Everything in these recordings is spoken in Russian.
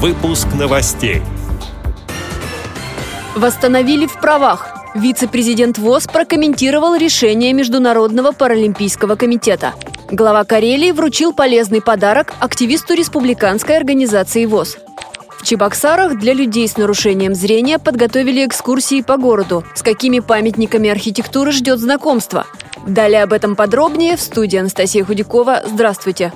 Выпуск новостей. Восстановили в правах. Вице-президент ВОЗ прокомментировал решение Международного паралимпийского комитета. Глава Карелии вручил полезный подарок активисту республиканской организации ВОЗ. В Чебоксарах для людей с нарушением зрения подготовили экскурсии по городу. С какими памятниками архитектуры ждет знакомство? Далее об этом подробнее в студии Анастасия Худякова. Здравствуйте!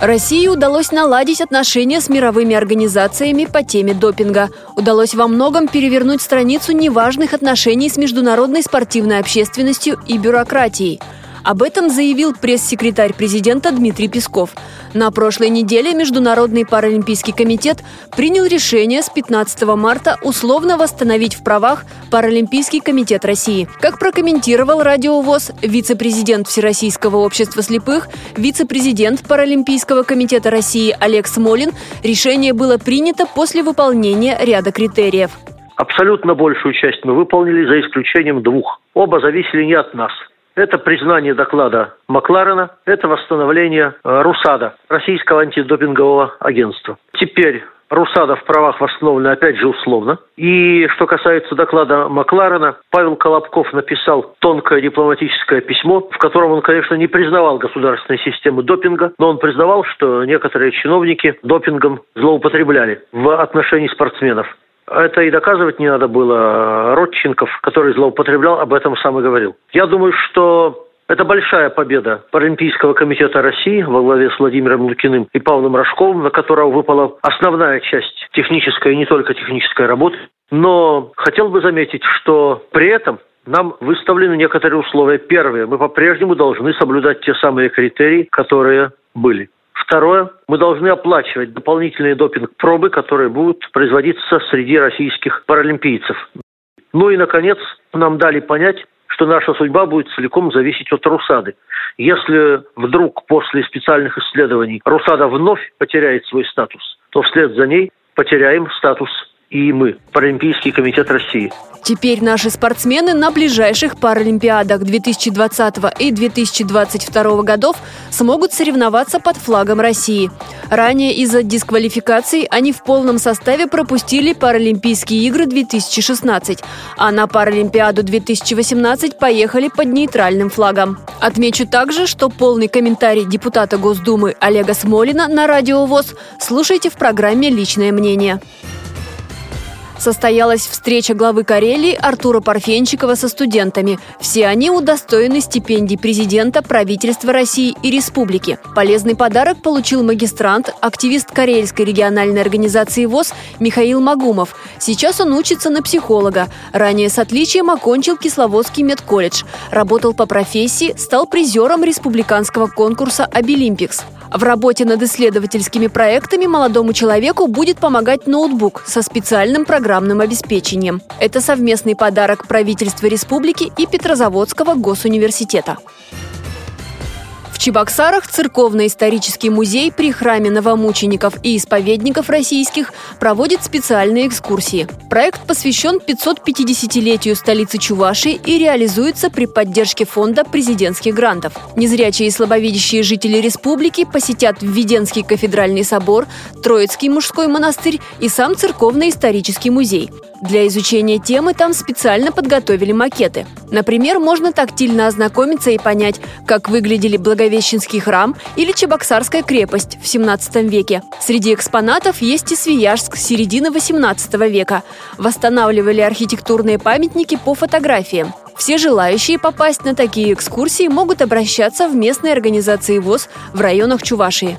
России удалось наладить отношения с мировыми организациями по теме допинга. Удалось во многом перевернуть страницу неважных отношений с международной спортивной общественностью и бюрократией – об этом заявил пресс-секретарь президента Дмитрий Песков. На прошлой неделе Международный паралимпийский комитет принял решение с 15 марта условно восстановить в правах Паралимпийский комитет России. Как прокомментировал Радиовоз, вице-президент Всероссийского общества слепых, вице-президент Паралимпийского комитета России Олег Смолин, решение было принято после выполнения ряда критериев. Абсолютно большую часть мы выполнили, за исключением двух. Оба зависели не от нас – это признание доклада Макларена, это восстановление э, РУСАДА, Российского антидопингового агентства. Теперь Русада в правах восстановлена, опять же, условно. И что касается доклада Макларена, Павел Колобков написал тонкое дипломатическое письмо, в котором он, конечно, не признавал государственной системы допинга, но он признавал, что некоторые чиновники допингом злоупотребляли в отношении спортсменов. Это и доказывать не надо было. Родченков, который злоупотреблял, об этом сам и говорил. Я думаю, что это большая победа Паралимпийского комитета России во главе с Владимиром Лукиным и Павлом Рожковым, на которого выпала основная часть технической и не только технической работы. Но хотел бы заметить, что при этом нам выставлены некоторые условия. Первые, мы по-прежнему должны соблюдать те самые критерии, которые были. Второе, мы должны оплачивать дополнительные допинг-пробы, которые будут производиться среди российских паралимпийцев. Ну и, наконец, нам дали понять, что наша судьба будет целиком зависеть от Русады. Если вдруг после специальных исследований Русада вновь потеряет свой статус, то вслед за ней потеряем статус и мы, Паралимпийский комитет России. Теперь наши спортсмены на ближайших Паралимпиадах 2020 и 2022 годов смогут соревноваться под флагом России. Ранее из-за дисквалификаций они в полном составе пропустили Паралимпийские игры 2016, а на Паралимпиаду 2018 поехали под нейтральным флагом. Отмечу также, что полный комментарий депутата Госдумы Олега Смолина на Радио ВОЗ слушайте в программе «Личное мнение». Состоялась встреча главы Карелии Артура Парфенчикова со студентами. Все они удостоены стипендий президента, правительства России и республики. Полезный подарок получил магистрант, активист Карельской региональной организации ВОЗ Михаил Магумов. Сейчас он учится на психолога. Ранее с отличием окончил Кисловодский медколледж. Работал по профессии, стал призером республиканского конкурса «Обилимпикс». В работе над исследовательскими проектами молодому человеку будет помогать ноутбук со специальным программным обеспечением. Это совместный подарок правительства республики и Петрозаводского госуниверситета. Чебоксарах церковно-исторический музей при храме новомучеников и исповедников российских проводит специальные экскурсии. Проект посвящен 550-летию столицы Чувашии и реализуется при поддержке фонда президентских грантов. Незрячие и слабовидящие жители республики посетят Введенский кафедральный собор, Троицкий мужской монастырь и сам церковно-исторический музей. Для изучения темы там специально подготовили макеты. Например, можно тактильно ознакомиться и понять, как выглядели Благовещенский храм или Чебоксарская крепость в 17 веке. Среди экспонатов есть и Свияжск середины 18 века. Восстанавливали архитектурные памятники по фотографиям. Все желающие попасть на такие экскурсии могут обращаться в местные организации ВОЗ в районах Чувашии.